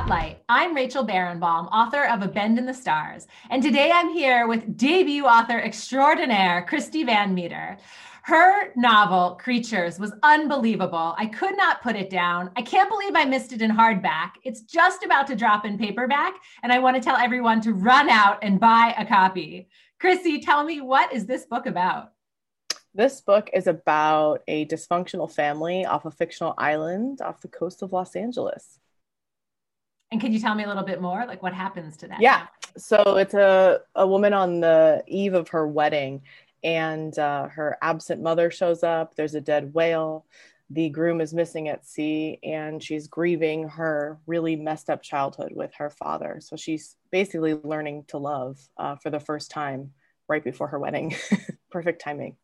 Spotlight. I'm Rachel Barenbaum, author of A Bend in the Stars, and today I'm here with debut author extraordinaire Crissy Van Meter. Her novel, Creatures, was unbelievable. I could not put it down. I can't believe I missed it in hardback. It's just about to drop in paperback, and I want to tell everyone to run out and buy a copy. Crissy, tell me, what is this book about? This book is about a dysfunctional family off a fictional island off the coast of Los Angeles. And could you tell me a little bit more? Like what happens to that? Yeah. So it's a, a woman on the eve of her wedding, and uh, her absent mother shows up. There's a dead whale. The groom is missing at sea, and she's grieving her really messed up childhood with her father. So she's basically learning to love uh, for the first time right before her wedding. Perfect timing.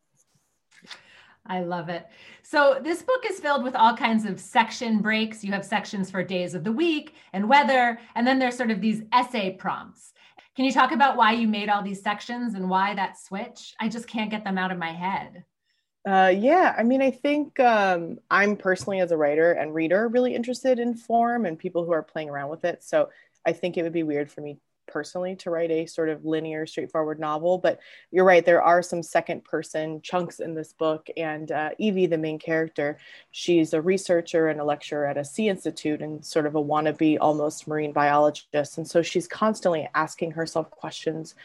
I love it. So, this book is filled with all kinds of section breaks. You have sections for days of the week and weather, and then there's sort of these essay prompts. Can you talk about why you made all these sections and why that switch? I just can't get them out of my head. Uh, yeah, I mean, I think um, I'm personally, as a writer and reader, really interested in form and people who are playing around with it. So I think it would be weird for me personally to write a sort of linear, straightforward novel. But you're right, there are some second person chunks in this book. And uh, Evie, the main character, she's a researcher and a lecturer at a sea institute and sort of a wannabe almost marine biologist. And so she's constantly asking herself questions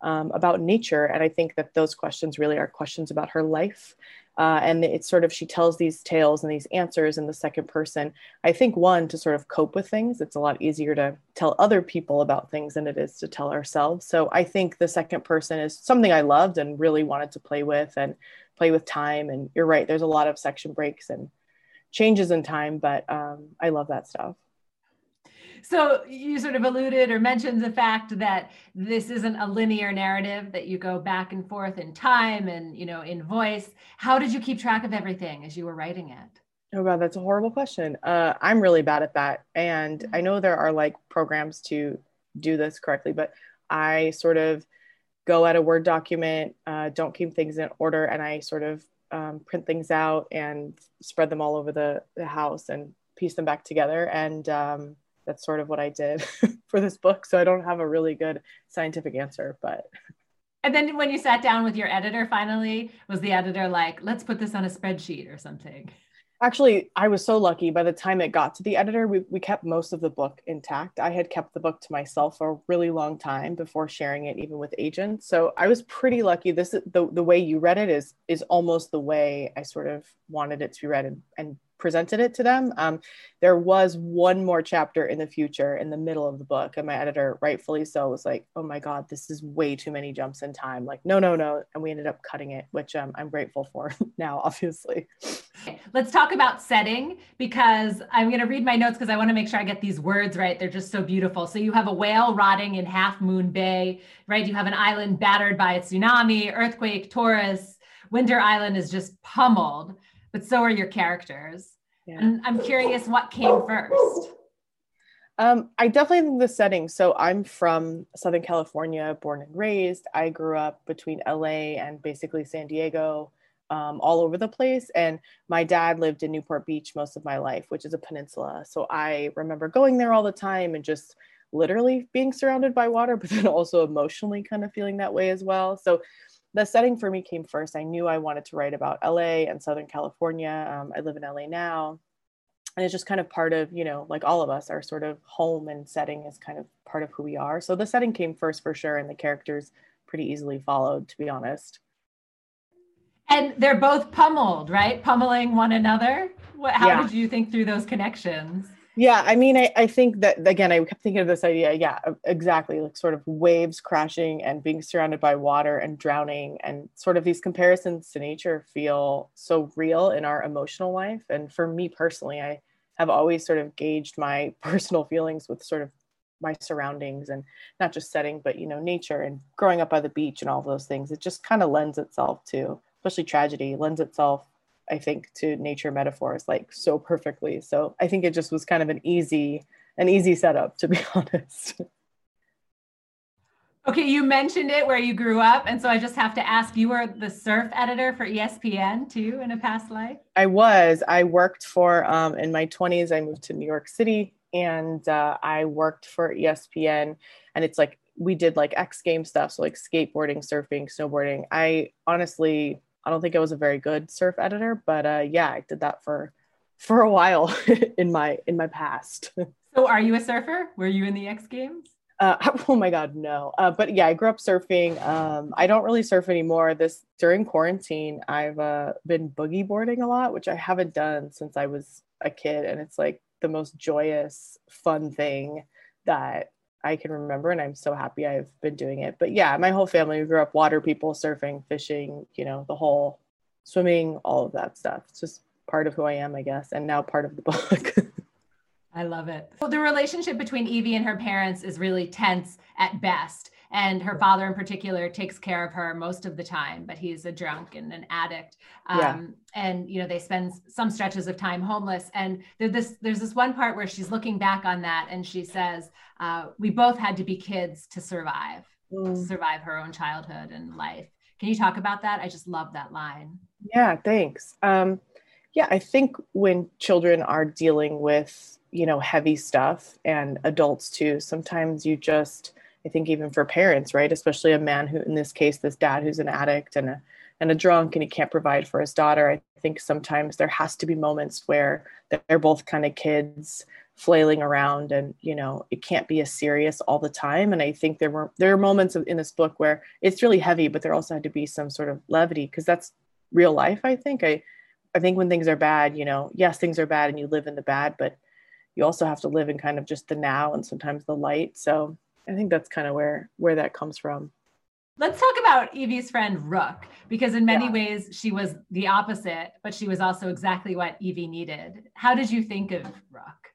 um, about nature. And I think that those questions really are questions about her life. Uh, and it's sort of she tells these tales and these answers in the second person. I think one to sort of cope with things it's a lot easier to tell other people about things than it is to tell ourselves. So i think the second person is something i loved and really wanted to play with and play with time. And you're right there's a lot of section breaks and changes in time but um, i love that stuff so you sort of alluded or mentioned the fact that this isn't a linear narrative that you go back and forth in time and you know in voice. How did you keep track of everything as you were writing it? Oh god that's a horrible question. Uh, i'm really bad at that. And i know there are like programs to do this correctly but i sort of go at a word document uh, don't keep things in order and i sort of um, print things out and spread them all over the, the house and piece them back together. And um, that's sort of what I did for this book. So I don't have a really good scientific answer, but. And then when you sat down with your editor finally, was the editor like, let's put this on a spreadsheet or something? Actually, I was so lucky. By the time it got to the editor, we, we kept most of the book intact. I had kept the book to myself for a really long time before sharing it, even with agents. So I was pretty lucky. This the the way you read it is is almost the way I sort of wanted it to be read and, and presented it to them. Um, there was one more chapter in the future in the middle of the book, and my editor, rightfully so, was like, "Oh my god, this is way too many jumps in time." Like, no, no, no, and we ended up cutting it, which um, I'm grateful for now, obviously. Let's talk about setting because I'm going to read my notes because I want to make sure I get these words right. They're just so beautiful. So you have a whale rotting in Half Moon Bay, right? You have an island battered by a tsunami, earthquake, Taurus. Winter Island is just pummeled but so are your characters. Yeah. And I'm curious what came first. Um, I definitely think the setting. So I'm from Southern California, born and raised. I grew up between LA and basically San Diego, um, all over the place. And my dad lived in Newport Beach most of my life, which is a peninsula. So I remember going there all the time and just literally being surrounded by water, but then also emotionally kind of feeling that way as well. So the setting for me came first. I knew I wanted to write about LA and Southern California. Um, I live in LA now. And it's just kind of part of, you know, like all of us, our sort of home and setting is kind of part of who we are. So the setting came first for sure. And the characters pretty easily followed, to be honest. And they're both pummeled, right? Pummeling one another. How yeah. did you think through those connections? Yeah, I mean, I, I think that again, I kept thinking of this idea. Yeah, exactly. Like sort of waves crashing and being surrounded by water and drowning, and sort of these comparisons to nature feel so real in our emotional life. And for me personally, I have always sort of gauged my personal feelings with sort of my surroundings and not just setting, but you know, nature and growing up by the beach and all those things. It just kind of lends itself to, especially tragedy, lends itself I think, to nature metaphors like so perfectly. So I think it just was kind of an easy, an easy setup, to be honest. Okay, you mentioned it where you grew up, and so I just have to ask: you were the surf editor for ESPN too in a past life. I was. I worked for um, in my twenties. I moved to New York City and uh, I worked for ESPN, and it's like we did like X game stuff, so like skateboarding, surfing, snowboarding. I honestly, I don't think I was a very good surf editor, but uh, yeah, I did that for for a while in my in my past. so, are you a surfer? Were you in the X Games? Uh, oh my god, no. Uh, but yeah, I grew up surfing. Um, I don't really surf anymore. This during quarantine, I've uh, been boogie boarding a lot, which I haven't done since I was a kid, and it's like the most joyous, fun thing that I can remember, and I'm so happy I've been doing it. But yeah, my whole family grew up water people, surfing, fishing, you know, the whole swimming, all of that stuff. It's just part of who I am, I guess, and now part of the book. I love it. Well, the relationship between Evie and her parents is really tense at best. And her father, in particular, takes care of her most of the time, but he's a drunk and an addict. Um, yeah. And you know, they spend some stretches of time homeless. And there's this there's this one part where she's looking back on that, and she says, uh, "We both had to be kids to survive, mm. to survive her own childhood and life." Can you talk about that? I just love that line. Yeah, thanks. Um, yeah, I think when children are dealing with, you know, heavy stuff and adults too, sometimes you just, I think even for parents, right? Especially a man who, in this case, this dad who's an addict and a, and a drunk and he can't provide for his daughter. I think sometimes there has to be moments where they're both kind of kids flailing around and you know it can't be as serious all the time and i think there were there are moments in this book where it's really heavy but there also had to be some sort of levity because that's real life i think i I think when things are bad, you know, yes, things are bad and you live in the bad, but you also have to live in kind of just the now and sometimes the light. So I think that's kind of where where that comes from. Let's talk about Evie's friend Rook, because in many yeah. ways she was the opposite, but she was also exactly what Evie needed. How did you think of Rook?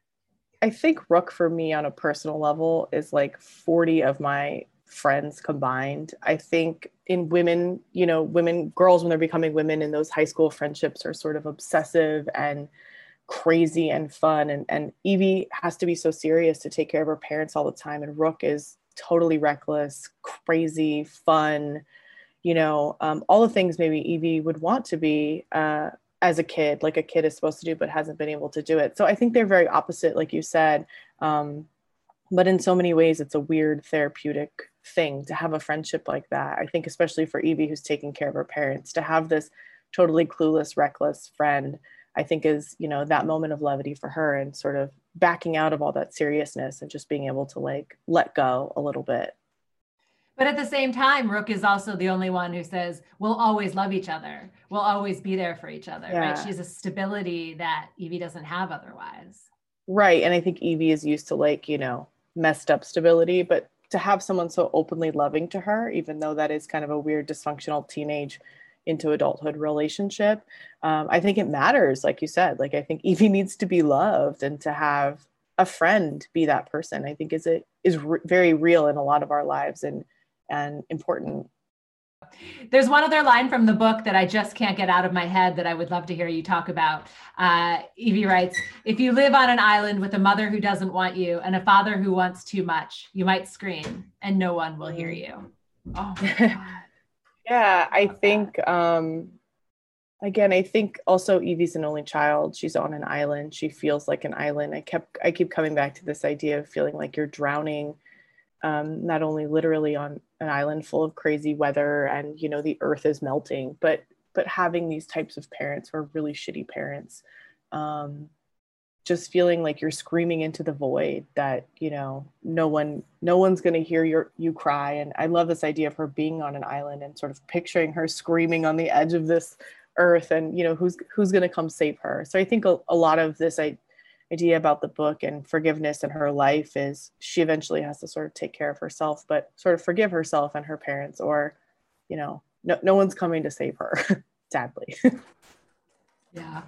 I think Rook for me on a personal level is like 40 of my friends combined. I think in women, you know, women, girls, when they're becoming women in those high school friendships are sort of obsessive and crazy and fun. And, and Evie has to be so serious to take care of her parents all the time. And Rook is totally reckless, crazy, fun, you know, um, all the things maybe Evie would want to be uh, as a kid, like a kid is supposed to do, but hasn't been able to do it. So I think they're very opposite, like you said. Um, but in so many ways, it's a weird therapeutic thing to have a friendship like that. I think, especially for Evie, who's taking care of her parents, to have this totally clueless, reckless friend, I think is, you know, that moment of levity for her and sort of backing out of all that seriousness and just being able to like let go a little bit. But at the same time, Rook is also the only one who says, we'll always love each other. We'll always be there for each other, yeah. right? She's a stability that Evie doesn't have otherwise. Right. And I think Evie is used to like, you know, messed up stability, but to have someone so openly loving to her, even though that is kind of a weird dysfunctional teenage into adulthood relationship, um, I think it matters. Like you said, like I think Evie needs to be loved and to have a friend be that person. I think is it is re- very real in a lot of our lives and and important there's one other line from the book that I just can't get out of my head that I would love to hear you talk about. Uh, Evie writes If you live on an island with a mother who doesn't want you and a father who wants too much, you might scream and no one will hear you. Oh, yeah, I think, um, again, I think also Evie's an only child. She's on an island. She feels like an island. I kept, I keep coming back to this idea of feeling like you're drowning um, not only literally on an island full of crazy weather and you know the earth is melting but but having these types of parents who are really shitty parents um, just feeling like you're screaming into the void that you know no one no one's going to hear your you cry and i love this idea of her being on an island and sort of picturing her screaming on the edge of this earth and you know who's who's going to come save her so i think a, a lot of this i idea about the book and forgiveness in her life is she eventually has to sort of take care of herself, but sort of forgive herself and her parents, or, you know, no, no one's coming to save her, sadly. yeah.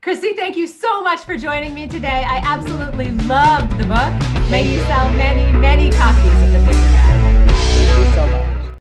Crissy, thank you so much for joining me today. I absolutely love the book. May you sell many, many copies of the paperback. Thank you so much.